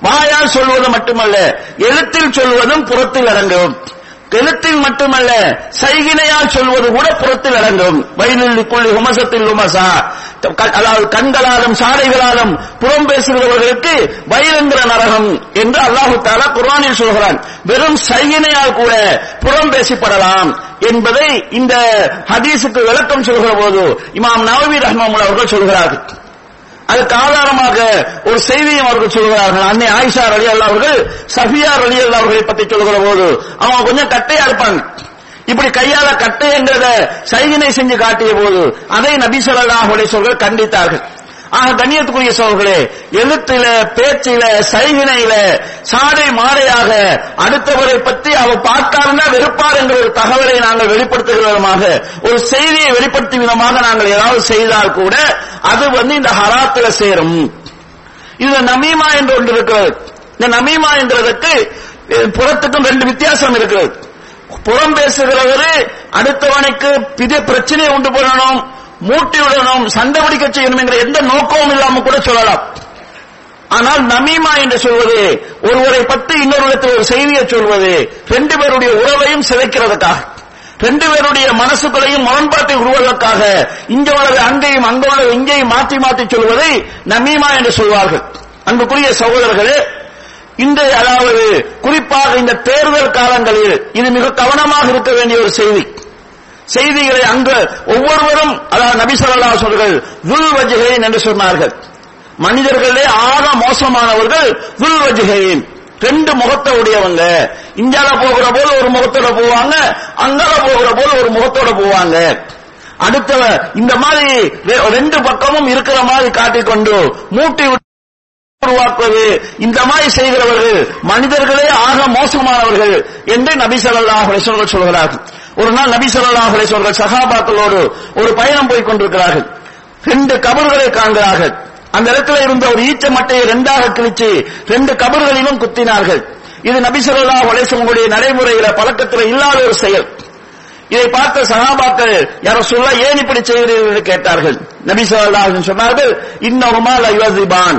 வாயால் சொல்வது மட்டுமல்ல எழுத்தில் சொல்வதும் புறத்தில் அடங்கும். எழுத்தில் மட்டுமல்ல சைகினையால் சொல்வது கூட புறத்தில் அடங்கும். வயலில் ஹுமசத்தில் ஹுமசா உமசா அதாவது கண்களாலும் சாடைகளாலும் புறம் பேசுகிறவர்களுக்கு வயலுங்கிற நரகம் என்று அல்லாஹு தாலா குர்வானில் சொல்கிறான். வெறும் சைகினையால் கூட புறம் பேசப்படலாம் என்பதை இந்த ஹதீஸுக்கு விளக்கம் சொல்கிற போது இமாம் நவவி ரஹ்மாமுல் அவர்கள் சொல்கிறார்கள் அதுக்கு ஆதாரமாக ஒரு செய்தியும் அவர்கள் சொல்கிறார்கள் அன்னை ஆயிஷா அலி அல்லா அவர்கள் சஃபியா அலி அல்லா அவர்களை பற்றி சொல்கிற போது அவங்க கொஞ்சம் கட்டையா இருப்பாங்க இப்படி கையால கட்டைங்கிறத சைதினை சைகினை செஞ்சு காட்டிய போது அதை நபி ஸல்லல்லாஹு அலைஹி கண்டித்தார்கள். ஆக கண்ணியத்துக்குரிய சோழர்களே எழுத்துல பேச்சில சைவினையில சாடை மாறையாக அடுத்தவரை பற்றி அவர் பார்த்தாருன்னா வெறுப்பார் என்ற ஒரு தகவலை நாங்கள் வெளிப்படுத்துகிற விதமாக ஒரு செய்தியை வெளிப்படுத்தும் விதமாக நாங்கள் ஏதாவது செய்தால் கூட அது வந்து இந்த ஹராத்துல சேரும். இது நமீமா என்று ஒன்று இருக்கிறது. இந்த நமீமா என்றதற்கு புறத்துக்கும் ரெண்டு வித்தியாசம் இருக்கிறது புறம் பேசுகிறவரு அடுத்தவனுக்கு பித பிரச்சனையை உண்டு பண்ணணும். மூட்டி சண்டை பிடிக்க செய்யணும் என்ற எந்த நோக்கமும் இல்லாம கூட சொல்லலாம். ஆனால் நமீமா என்று சொல்வது ஒருவரை பற்றி இன்னொருவரத்தில் ஒரு செய்தியை சொல்வது ரெண்டு பேருடைய உறவையும் சிதைக்கிறதுக்காக ரெண்டு பேருடைய மனசுகளையும் முரண்பாட்டை உருவதற்காக இங்க உள்ளது அங்கேயும் அங்க உள்ளது இங்கேயும் மாற்றி மாற்றி சொல்வதை நமீமா என்று சொல்வார்கள். அன்புக்குரிய சகோதரர்களே இந்த அதாவது குறிப்பாக இந்த தேர்தல் காலங்களில் இது மிக கவனமாக இருக்க வேண்டிய ஒரு செய்தி. செய்திகளை அங்கு ஒவ்வொருவரும் அதாவது நபி ஸல்லல்லாஹு சொல்கள் துல்வஜ்ஹைன் என்று சொன்னார்கள். மனிதர்களே ஆக மோசமானவர்கள் துல்வஜ்ஹைன் ரெண்டு முகத்தை உடையவங்க. இந்தியால போகிற போது ஒரு முகத்தோட போவாங்க அங்கால போகிற போது ஒரு முகத்தோட போவாங்க. அடுத்த இந்த மாதிரி ரெண்டு பக்கமும் இருக்கிற மாதிரி காட்டிக்கொண்டு மூட்டி உருவாக்குவது. இந்த மாதிரி செய்கிறவர்கள் மனிதர்களே ஆக மோசமானவர்கள் என்று நபி ஸல்லல்லாஹு சொல்கிறார்கள். ஒரு நாள் நபி ஸல்லல்லாஹு அலைஹி ஒரு பயணம் போய் கொண்டிருக்கிறார்கள். ரெண்டு கபர்களை காண்கிறார்கள். அந்த இடத்துல இருந்த ஒரு ஈச்ச மட்டையை ரெண்டாக கிழிச்சு ரெண்டு கபர்களிலும் குத்தினார்கள். இது நபி ஸல்லல்லாஹு அலைஹி நடைமுறையில பழக்கத்தில் இல்லாத ஒரு செயல். இதை பார்த்த சகாபாக்கள் யாரோ சொல்ல ஏன் இப்படி செய்கிறீர்கள்? என்று கேட்டார்கள். நபி ஸல்லல்லாஹு சொன்னார்கள் இன்னொருமா லைவாசிபான்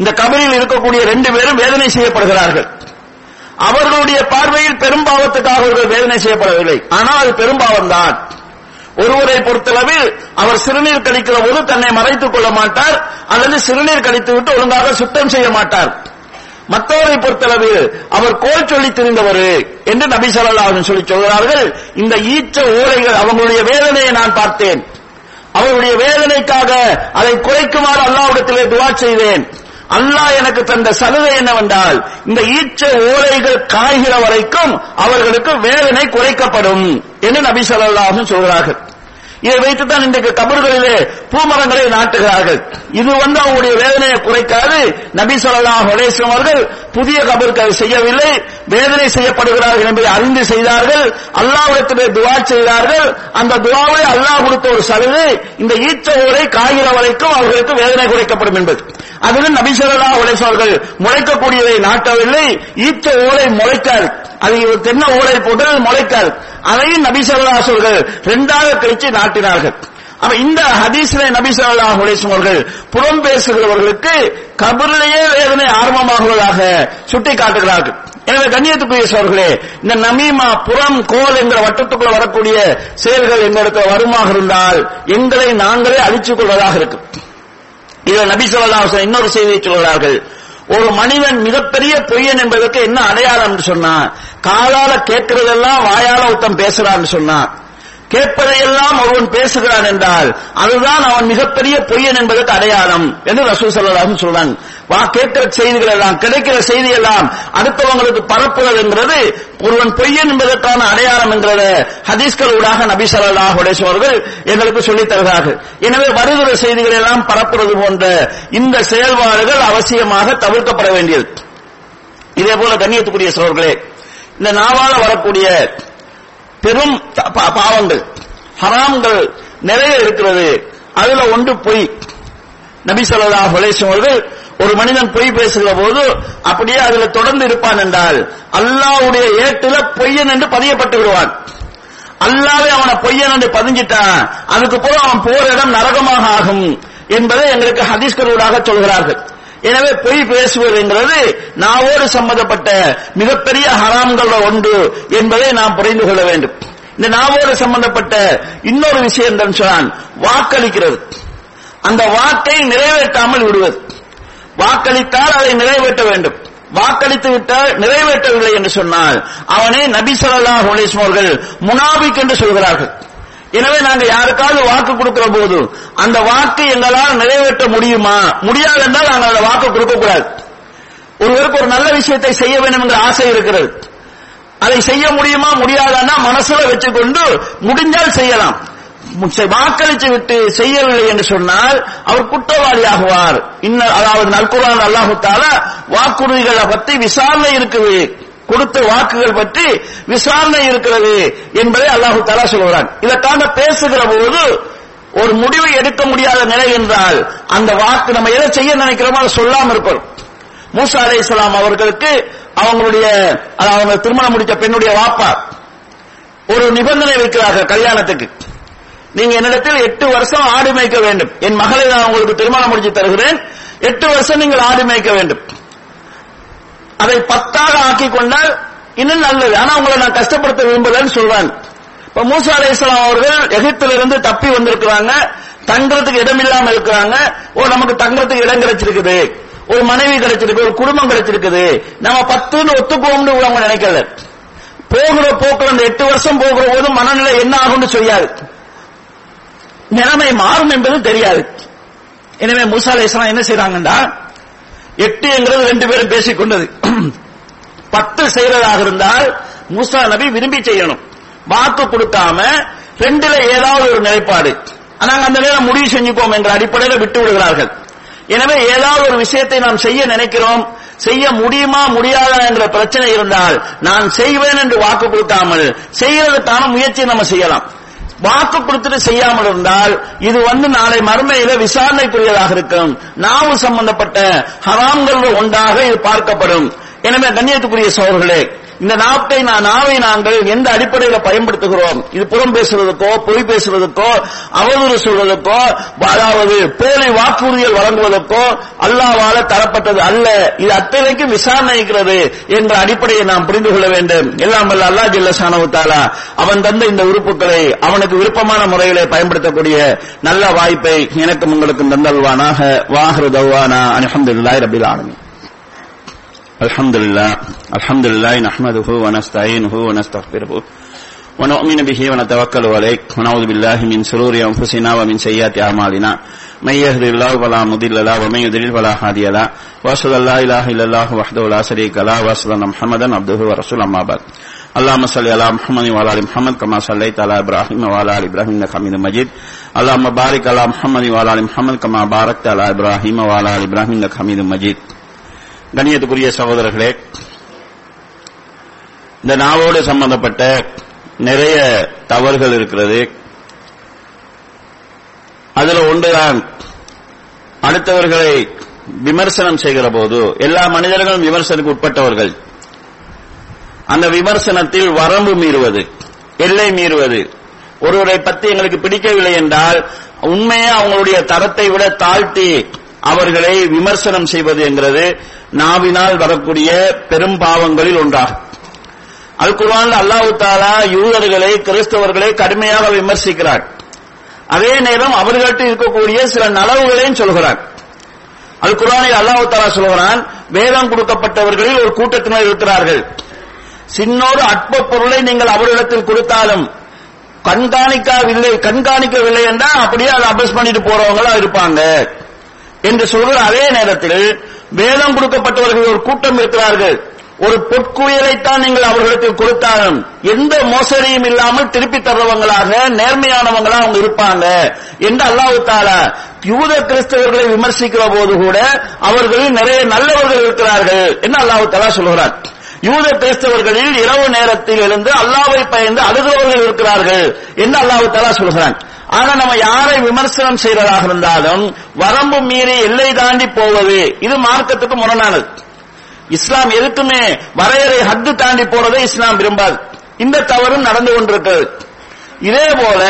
இந்த கபரில் இருக்கக்கூடிய ரெண்டு பேரும் வேதனை செய்யப்படுகிறார்கள். அவர்களுடைய பார்வையில் பெரும்பாவத்துக்காக அவர்கள் வேதனை செய்யப்படவில்லை. ஆனால் அது பெரும்பாவம் தான் ஒருவரை பொறுத்தளவில் அவர் சிறுநீர் கழிக்கிற போது தன்னை மறைத்துக் கொள்ள மாட்டார். அல்லது சிறுநீர் கழித்து விட்டு ஒழுங்காக சுத்தம் செய்ய மாட்டார். மற்றவரை பொறுத்தளவில் அவர் கோல் சொல்லி திரிந்தவர் என்று நபி ஸல்லல்லாஹு சொல்லி சொல்கிறார்கள். இந்த ஈச்ச ஓலைகள் அவங்களுடைய வேதனையை நான் பார்த்தேன். அவருடைய வேதனைக்காக அதை குறைக்குமாறு அல்லாவிடத்திலே துவா செய்தேன். அல்லாஹ் எனக்கு தந்த சலுகை என்னவென்றால் இந்த ஈச்ச ஓலைகள் காய்கிற வரைக்கும் அவர்களுக்கு வேதனை குறைக்கப்படும் என்று நபி சொல்லாஹும் சொல்கிறார்கள். இதை வைத்துத்தான் இன்றைக்கு கபர்களிலே பூமரங்களை நாட்டுகிறார்கள். இது வந்து அவங்களுடைய வேதனையை குறைக்காது. நபி ஸல்லல்லாஹு அலைஹி அவர்கள் புதிய கபர்கள் செய்யவில்லை. வேதனை செய்யப்படுகிறார்கள் என்பதை அறிந்து செய்தார்கள். அல்லாவிடத்திலே துவா செய்தார்கள். அந்த துவாவை அல்லாஹ் கொடுத்த ஒரு சலுகை இந்த ஈச்ச ஊரை காய்கிற வரைக்கும் அவர்களுக்கு வேதனை குறைக்கப்படும் என்பது. அதிலும் நபி ஸல்லல்லாஹு அவர்கள் முளைக்கக்கூடியதை நாட்டவில்லை. ஈச்ச ஊரை முளைக்காது. அது தென்னை ஊரை போட்டு முளைக்காது. அதையும் நபி ஸல்லல்லாஹு அலைஹி அவர்கள் இரண்டாக கழிச்சு நாட்டினார்கள். அப்ப இந்த ஹதீஸ்ல நபி ஸல்லல்லாஹு அலைஹி அவர்கள் புறம் பேசுகிறவர்களுக்கு கபரிலேயே வேதனை ஆரம்பமாகுவதாக சுட்டி காட்டுகிறார்கள் எனவே கண்ணியத்துக்குரிய சோர்களே இந்த நமீமா புறம் கோல் என்கிற வட்டத்துக்குள்ள வரக்கூடிய செயல்கள் எங்களிடத்தில் வருமாக இருந்தால் எங்களை நாங்களே அழிச்சுக் கொள்வதாக இருக்கும். இதில் நபி சொல்லா இன்னொரு செய்தியை சொல்கிறார்கள். ஒரு மனிதன் மிகப்பெரிய பொய்யன் என்பதற்கு என்ன அடையாளம் என்று சொன்னா காலால கேட்கிறதெல்லாம் வாயால ஒருத்தன் பேசுறான்னு சொன்னான் கேட்பதையெல்லாம் ஒருவன் பேசுகிறான் என்றால் அதுதான் அவன் மிகப்பெரிய பொய்யன் என்பதற்கு அடையாளம் என்று ரசூல் ஸல்லல்லாஹு சொல்றாங்க. வா கேட்கிற செய்திகள் எல்லாம் கிடைக்கிற செய்தி எல்லாம் அடுத்தவங்களுக்கு பரப்புதல் என்கிறது ஒருவன் பொய்யன் என்பதற்கான அடையாளம் என்கிறத. ஹதீஸ்கள் ஊடாக நபி ஸல்லல்லாஹு அவர்கள் எங்களுக்கு சொல்லித் தருகிறார்கள். எனவே வருகிற செய்திகள் எல்லாம் பரப்புறது போன்ற இந்த செயல்பாடுகள் அவசியமாக தவிர்க்கப்பட வேண்டியது. இதே போல கண்ணியத்துக்குரிய சோர்களே இந்த நாவால வரக்கூடிய பெரும் பா- பாவங்கள் ஹராம்கள் நிறைய இருக்கிறது. அதுல ஒன்று பொய். நபி ஸல்லல்லாஹு அலைஹி அவர்கள் ஒரு மனிதன் பொய் பேசுகிற போது அப்படியே அதுல தொடர்ந்து இருப்பான் என்றால் அல்லாவுடைய ஏட்டுல பொய்யன் என்று பதியப்பட்டு விடுவான். அல்லாவே அவனை பொய்யன் என்று பதிஞ்சிட்டான். அதுக்கு போல அவன் போற இடம் நரகமாக ஆகும் என்பதை எங்களுக்கு ஹதீஸ்களூடாக சொல்கிறார்கள். எனவே பொய் பேசுவது என்கிறது நாவோடு சம்பந்தப்பட்ட மிகப்பெரிய ஹராம்கள் ஒன்று என்பதை நாம் புரிந்து கொள்ள வேண்டும். இந்த நாவோடு சம்பந்தப்பட்ட இன்னொரு விஷயம் தான் சொன்னான் வாக்களிக்கிறது. அந்த வாக்கை நிறைவேற்றாமல் விடுவது. வாக்களித்தால் அதை நிறைவேற்ற வேண்டும். வாக்களித்து விட்டால் நிறைவேற்றவில்லை என்று சொன்னால் அவனை நபி ஸல்லல்லாஹு அலைஹி அவர்கள் முனாபிக் என்று சொல்கிறார்கள். எனவே நாங்க யாருக்காவது வாக்கு கொடுக்கிற போது அந்த வாக்கு எங்களால் நிறைவேற்ற முடியுமா? முடியாது என்றால் நாங்கள் அந்த வாக்கு கொடுக்க கூடாது ஒருவருக்கு ஒரு நல்ல விஷயத்தை செய்ய வேண்டும் என்ற ஆசை இருக்கிறது. அதை செய்ய முடியுமா? முடியாதான்னா மனசுல வச்சுக்கொண்டு முடிஞ்சால் செய்யலாம். வாக்களித்து விட்டு செய்யவில்லை என்று சொன்னால் அவர் குற்றவாளி ஆகுவார். இன்னும் அதாவது நல்குரான் அல்லாஹு தாலா வாக்குறுதிகளை பற்றி விசாரணை இருக்குது. கொடுத்த வாக்குகள் பற்றி விசாரணை இருக்கிறது என்பதை அல்லாஹு தாலா சொல்கிறான். இதற்காக பேசுகிற போது ஒரு முடிவை எடுக்க முடியாத நிலை என்றால் அந்த வாக்கு நம்ம எதை செய்ய நினைக்கிறோமோ அதை சொல்லாம இருக்கணும். மூசா அலைஹிஸ்ஸலாம் அவர்களுக்கு அவங்களுடைய அவங்க திருமணம் முடித்த பெண்ணுடைய வாப்பா ஒரு நிபந்தனை வைக்கிறார்கள் கல்யாணத்துக்கு. நீங்க என்னிடத்தில் எட்டு வருஷம் ஆடு மேய்க்க வேண்டும். என் மகளை நான் உங்களுக்கு திருமணம் முடிச்சு தருகிறேன். எட்டு வருஷம் நீங்கள் ஆடு மேய்க்க வேண்டும். அதை பத்தாக ஆக்கி கொண்டால் இன்னும் நல்லது. ஆனா உங்களை நான் கஷ்டப்படுத்த விரும்பலன்னு சொல்றாங்க இப்ப மூசா அலைஹிஸ்ஸலாம் அவர்கள் எகிப்திலிருந்து தப்பி வந்திருக்கிறாங்க. தங்குறதுக்கு இடம் இல்லாம இருக்கிறாங்க. ஓ நமக்கு தங்குறதுக்கு இடம் கிடைச்சிருக்குது. ஒரு மனைவி கிடைச்சிருக்கு ஒரு குடும்பம் கிடைச்சிருக்குது. நம்ம பத்துன்னு ஒத்துக்குவோம்னு அவங்க நினைக்கல. போகிற போக்குல அந்த எட்டு வருஷம் போகிற போது மனநிலை என்ன ஆகும்னு சொல்லியாரு. நிலைமை மாறும் என்பது தெரியாது. எனவே மூசா அலைஹிஸ்ஸலாம் என்ன செய்யறாங்கன்னா எட்டுங்கிறது ரெண்டு பேரும் பேசிக் கொண்டது. <clears throat> பத்து செய்யறதாக இருந்தால் மூசா நபி விரும்பி செய்யணும். வாக்கு கொடுக்காம ரெண்டுல ஏதாவது ஒரு நிலைப்பாடு. நாங்க அந்த நேரம் முடிவு செஞ்சுப்போம் என்ற அடிப்படையில் விட்டு விடுகிறார்கள். எனவே ஏதாவது ஒரு விஷயத்தை நாம் செய்ய நினைக்கிறோம். செய்ய முடியுமா முடியாதா என்ற பிரச்சனை இருந்தால் நான் செய்வேன் என்று வாக்கு கொடுக்காமல் செய்யறதுக்கான முயற்சியை நம்ம செய்யலாம். வாக்கு கொடுத்துட்டு செய்யாமல் இருந்தால் இது வந்து நாளை மறுமையில விசாரணைக்குரியதாக இருக்கும். நாவு சம்பந்தப்பட்ட ஹராம்கள் ஒன்றாக இது பார்க்கப்படும். எனவே கண்ணியத்துக்குரிய சோழர்களே இந்த நாட்டை நான் நாவை நாங்கள் எந்த அடிப்படையில பயன்படுத்துகிறோம்? இது புறம் பேசுவதற்கோ பொய் பேசுவதற்கோ அவதூறு சொல்வதற்கோ அதாவது போலி வாக்குறுதிகள் வழங்குவதற்கோ அல்லாவால தரப்பட்டது அல்ல. இது அத்தனைக்கும் விசாரணைக்கிறது என்ற அடிப்படையை நாம் புரிந்து கொள்ள வேண்டும். எல்லாம் வல்ல அல்லா ஜில்லசானவு தாலா அவன் தந்த இந்த உறுப்புகளை அவனுக்கு விருப்பமான முறையிலே பயன்படுத்தக்கூடிய நல்ல வாய்ப்பை எனக்கும் உங்களுக்கும் தந்தல்வானாக. வாஹரு தவானா. அலமதுல்லாய் ரபில் ஆலமி الحمد لله الحمد لله نحمده ونستعينه ونستغفره ونؤمن به ونتوكل عليه. ونعوذ بالله من شرور أنفسنا ومن سيئات أعمالنا. من يهد الله فلا مضل له ومن يضلل فلا هادي له. وأشهد أن لا إله إلا الله وحده لا شريك له وأشهد أن محمدا عبده ورسوله أما بعد. اللهم صل على محمد وعلى آل محمد كما صليت على إبراهيم وعلى آل إبراهيم إنك حميد مجيد. اللهم بارك على محمد وعلى آل محمد كما باركت على إبراهيم وعلى آل إبراهيم إنك حميد مجيد. கண்ணியத்துக்குரிய சகோதரர்களே இந்த நாவோடு சம்பந்தப்பட்ட நிறைய தவறுகள் இருக்கிறது. அதுல ஒன்றுதான் அடுத்தவர்களை விமர்சனம் செய்கிற போது எல்லா மனிதர்களும் விமர்சனுக்கு உட்பட்டவர்கள். அந்த விமர்சனத்தில் வரம்பு மீறுவது எல்லை மீறுவது ஒருவரை பற்றி எங்களுக்கு பிடிக்கவில்லை என்றால் உண்மையா அவங்களுடைய தரத்தை விட தாழ்த்தி அவர்களை விமர்சனம் செய்வது என்கிறது நாவினால் வரக்கூடிய பெரும் பாவங்களில் ஒன்றாகும். அல் குர்ஆன் அல்லாஹு தாலா யூதர்களை கிறிஸ்தவர்களை கடுமையாக விமர்சிக்கிறார். அதே நேரம் அவர்கள்ட்ட இருக்கக்கூடிய சில நலவுகளையும் சொல்கிறார். அல் குர்ஆனில் அல்லாஹு தாலா சொல்கிறான் வேதம் கொடுக்கப்பட்டவர்களில் ஒரு கூட்டத்தினர் இருக்கிறார்கள். சின்னோடு அற்ப பொருளை நீங்கள் அவரிடத்தில் கொடுத்தாலும் கண்காணிக்கவில்லை கண்காணிக்கவில்லை என்றால் அப்படியே அதை அபஸ் பண்ணிட்டு போறவங்களா இருப்பாங்க. என்று சொல்கிற அதே நேரத்தில் வேதம் கொடுக்கப்பட்டவர்கள் ஒரு கூட்டம் இருக்கிறார்கள். ஒரு பொற்குயலைத்தான் நீங்கள் அவர்களுக்கு கொடுத்தாலும் எந்த மோசடியும் இல்லாமல் திருப்பி தர்றவங்களாக நேர்மையானவங்களா அவங்க இருப்பாங்க என்று அல்லாஹு தாலா யூத கிறிஸ்தவர்களை விமர்சிக்கிற போது கூட அவர்களில் நிறைய நல்லவர்கள் இருக்கிறார்கள் என்று அல்லாஹு தாலா சொல்கிறார் யூத கிறிஸ்தவர்களில் இரவு நேரத்தில் எழுந்து அல்லாவை பயந்து அழுகிறவர்கள் இருக்கிறார்கள் என்று அல்லாஹு தாலா சொல்கிறான். ஆனா நம்ம யாரை விமர்சனம் செய்யறதாக இருந்தாலும் வரம்பு மீறி எல்லை தாண்டி போவது இது மார்க்கத்துக்கு முரணானது. இஸ்லாம் எதுக்குமே வரையறை ஹத்து தாண்டி போறதை இஸ்லாம் விரும்பாது. இந்த தவறும் நடந்து கொண்டிருக்கிறது. இதே போல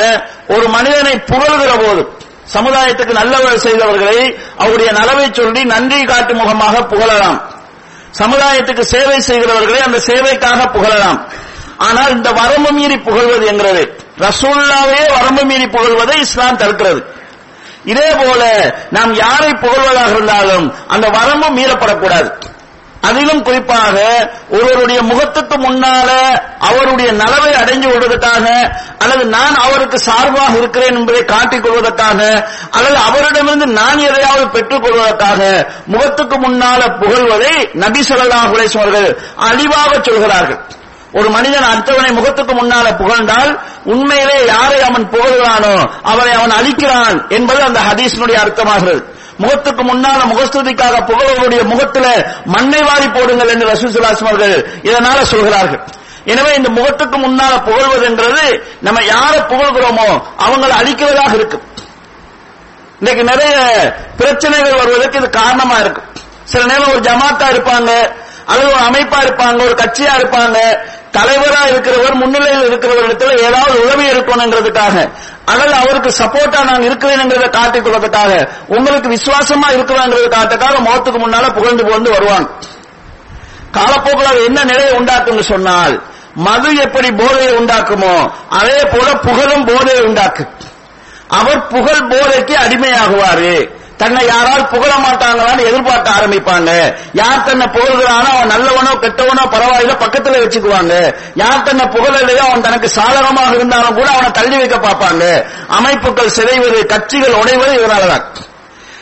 ஒரு மனிதனை புகழ்கிற போது சமுதாயத்துக்கு நல்லவர் செய்தவர்களை அவருடைய நலவை சொல்லி நன்றி காட்டும் முகமாக புகழலாம். சமுதாயத்துக்கு சேவை செய்கிறவர்களை அந்த சேவைக்காக புகழலாம். ஆனால் இந்த வரம்பு மீறி புகழ்வது என்கிறது. ரசூல்லாவே வரம்பு மீறி புகழ்வதை இஸ்லாம் தடுக்கிறது. இதே போல நாம் யாரை புகழ்வதாக இருந்தாலும் அந்த வரம்பு மீறப்படக்கூடாது. அதிலும் குறிப்பாக ஒருவருடைய முகத்துக்கு முன்னால அவருடைய நலவை அடைஞ்சு விடுவதற்காக அல்லது நான் அவருக்கு சார்பாக இருக்கிறேன் என்பதை காட்டிக் கொள்வதற்காக அல்லது அவரிடமிருந்து நான் எதையாவது பெற்றுக் கொள்வதற்காக முகத்துக்கு முன்னால புகழ்வதை நபி சொல்லலாம் அவர்கள் அழிவாக சொல்கிறார்கள். ஒரு மனிதன் அடுத்தவனை முகத்துக்கு முன்னால புகழ்ந்தால் உண்மையிலே யாரை அவன் புகழ்கிறானோ அவரை அவன் அழிக்கிறான் என்பது அந்த ஹதீஸினுடைய அர்த்தமாகிறது. முகத்துக்கு முன்னால முகஸ்துதிக்காக புகழவருடைய முகத்துல மண்ணை வாரி போடுங்கள் என்று ரசூசுல்லாஸ்ம் அவர்கள் இதனால சொல்கிறார்கள். எனவே இந்த முகத்துக்கு முன்னால புகழ்வதுன்றது நம்ம யாரை புகழ்கிறோமோ அவங்களை அழிக்கிறதாக இருக்கும். இன்னைக்கு நிறைய பிரச்சனைகள் வருவதற்கு இது காரணமா இருக்கும். சில நேரம் ஒரு ஜமாத்தா இருப்பாங்க அல்லது ஒரு அமைப்பா இருப்பாங்க ஒரு கட்சியா இருப்பாங்க தலைவரா இருக்கிறவர் முன்னிலையில் இருக்கிறவரிடத்துல ஏதாவது உதவி இருக்கணுங்கிறதுக்காக அல்லது அவருக்கு சப்போர்ட்டா நான் இருக்கிறேங்கிறத காட்டிக் கொள்வதற்காக உங்களுக்கு விசுவாசமா இருக்கிறாங்கிறதுக்காக முகத்துக்கு முன்னால புகழ்ந்து புகழ்ந்து வருவாங்க காலப்போக்கில் அது என்ன நிலையை உண்டாக்கும்னு சொன்னால் மது எப்படி போதையை உண்டாக்குமோ அதே போல புகழும் போதையை உண்டாக்கு. அவர் புகழ் போதைக்கு அடிமையாகுவாரு. தன்னை யாரால் புகழ மாட்டாங்களான்னு எதிர்பார்க்க ஆரம்பிப்பாங்க. யார் தன்னை புகழ்கிறானோ அவன் நல்லவனோ கெட்டவனோ பரவாயில்ல பக்கத்துல வச்சுக்குவாங்க. யார் தன்னை புகழலையோ அவன் தனக்கு சாதகமாக இருந்தாலும் கூட அவனை தள்ளி வைக்க பார்ப்பாங்க. அமைப்புகள் சிதைவது கட்சிகள் உடைவது இதனாலதான்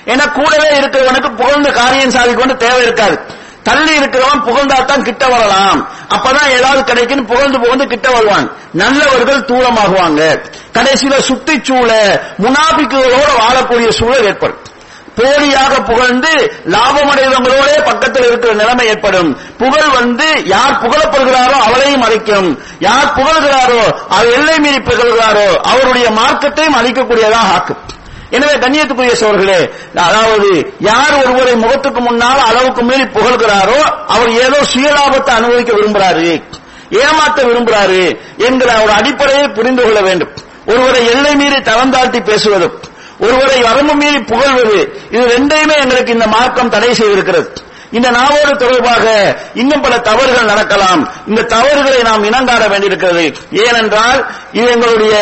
ஏன்னா கூடவே இருக்கிறவனுக்கு புகழ்ந்த காரியம் சாதிக்கொண்டு தேவை இருக்காது. தள்ளி இருக்கிறவன் புகழ்ந்தாத்தான் கிட்ட வரலாம். அப்பதான் ஏதாவது கிடைக்கும் புகழ்ந்து புகழ்ந்து கிட்ட வருவான். நல்லவர்கள் தூரமாகுவாங்க. கடைசியில சுத்திச்சூழ முனாபிக்குகளோட வாழக்கூடிய சூழல் ஏற்படும். போலியாக புகழ்ந்து லாபமடைவங்களோட பக்கத்தில் இருக்கிற நிலைமை ஏற்படும். புகழ் வந்து யார் புகழப்படுகிறாரோ அவளையும் அழிக்கும். யார் புகழ்கிறாரோ அவர் எல்லை மீறி புகழ்கிறாரோ அவருடைய மார்க்கத்தையும் அழிக்கக்கூடியதாக ஆக்கும். எனவே கண்ணியத்துக்குரிய சோர்களே அதாவது யார் ஒருவரை முகத்துக்கு முன்னால் அளவுக்கு மீறி புகழ்கிறாரோ அவர் ஏதோ சுயலாபத்தை அனுபவிக்க விரும்புகிறாரு. ஏமாற்ற விரும்புகிறாரு என்கிற ஒரு அடிப்படையை புரிந்து கொள்ள வேண்டும். ஒருவரை எல்லை மீறி தவந்தாழ்த்தி பேசுவதும் ஒருவரை வரம்பு மீறி புகழ்வது இது ரெண்டையுமே எங்களுக்கு இந்த மார்க்கம் தடை செய்திருக்கிறது. இந்த நாவோடு தொடர்பாக இன்னும் பல தவறுகள் நடக்கலாம். இந்த தவறுகளை நாம் இனங்காட வேண்டியிருக்கிறது. ஏனென்றால் இது எங்களுடைய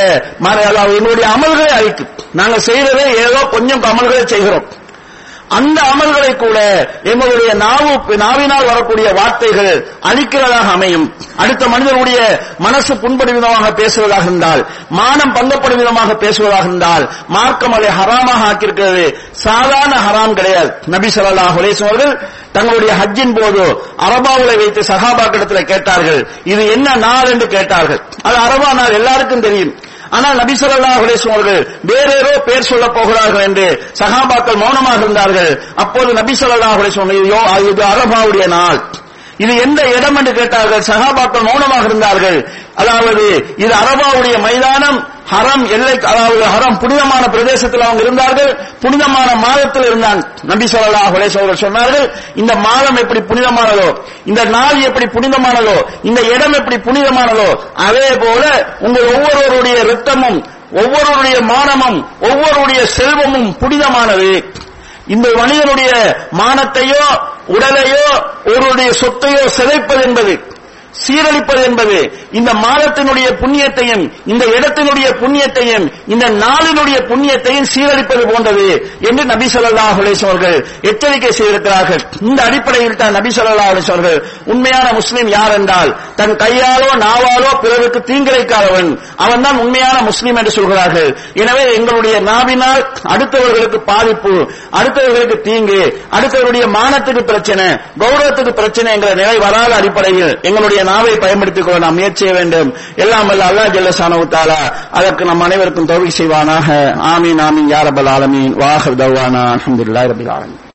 எங்களுடைய அமல்களை அழிக்கும். நாங்கள் செய்யறதே ஏதோ கொஞ்சம் அமல்களை செய்கிறோம். அந்த அமல்களை கூட எங்களுடைய நாவு நாவினால் வரக்கூடிய வார்த்தைகள் அழிக்கிறதாக அமையும். அடுத்த மனிதனுடைய மனசு புண்படும் விதமாக பேசுவதாக இருந்தால் மானம் பங்கப்படும் விதமாக பேசுவதாக இருந்தால் மார்க்கம் அதை ஹராமாக ஆக்கியிருக்கிறது. சாதாரண ஹராம் கிடையாது. நபி சொல்லா அலைஹி அவர்கள் தங்களுடைய ஹஜ்ஜின் போது அரபாவுல வைத்து சகாபாக்கிடத்தில் கேட்டார்கள் இது என்ன நாள்? என்று கேட்டார்கள். அது அரபா நாள் எல்லாருக்கும் தெரியும். ஆனால் நபி ஸல்லல்லாஹு அலைஹி அவர்கள் வேறேதோ பேர் சொல்ல போகிறார்கள் என்று சகாபாக்கள் மௌனமாக இருந்தார்கள். அப்போது நபி ஸல்லல்லாஹு அலைஹி ஐயோ இது அரபாவுடைய நாள். இது எந்த இடம் என்று கேட்டார்கள்? சஹாபாக்கள் மௌனமாக இருந்தார்கள். அதாவது இது அரபாவுடைய மைதானம் ஹரம் எல்லை அதாவது ஹரம் புனிதமான பிரதேசத்தில் அவங்க இருந்தார்கள். புனிதமான மாதத்தில் இருந்தாங்க. நபி ஸல்லல்லாஹு அலைஹி வஸல்லம் சொன்னார்கள் இந்த மாதம் எப்படி புனிதமானதோ இந்த நாள் எப்படி புனிதமானதோ இந்த இடம் எப்படி புனிதமானதோ அதே போல உங்கள் ஒவ்வொருவருடைய ரத்தமும் ஒவ்வொருவருடைய மானமும் ஒவ்வொருடைய செல்வமும் புனிதமானது. இந்த மனிதனுடைய மானத்தையோ உடலையோ ஒருவருடைய சொத்தையோ சிதைப்பது என்பது சீரழிப்பது என்பது இந்த மாதத்தினுடைய புண்ணியத்தையும் இந்த இடத்தினுடைய புண்ணியத்தையும் இந்த நாளினுடைய புண்ணியத்தையும் சீரழிப்பது போன்றது என்று நபி ஸல்லல்லாஹு அவர்கள் எச்சரிக்கை செய்திருக்கிறார்கள். இந்த அடிப்படையில் தான் நபி ஸல்லல்லாஹு அவர்கள் உண்மையான முஸ்லிம் யார் என்றால் தன் கையாலோ நாவாலோ பிறருக்கு தீங்கிழைக்காதவன். அவன் தான் உண்மையான முஸ்லிம் என்று சொல்கிறார்கள். எனவே எங்களுடைய நாவினால் அடுத்தவர்களுக்கு பாதிப்பு அடுத்தவர்களுக்கு தீங்கு அடுத்தவருடைய மானத்துக்கு பிரச்சனை கௌரவத்துக்கு பிரச்சனை எங்களை நிலை வராத அடிப்படையில் எங்களுடைய நாவை பயன்படுத்திக் கொள்ள நாம் முயற்சி செய்ய வேண்டும். எல்லாம் அல்ல அல்லாஹ் ஜல்லசானு தாலா அதற்கு நம் அனைவருக்கும் தோல்வி செய்வானாக. ஆமீன் ஆமீன் யாரபல் ஆலமீன். வாஹர் தவானா. அஹமதுல்லா ரபில் ஆலமீன்.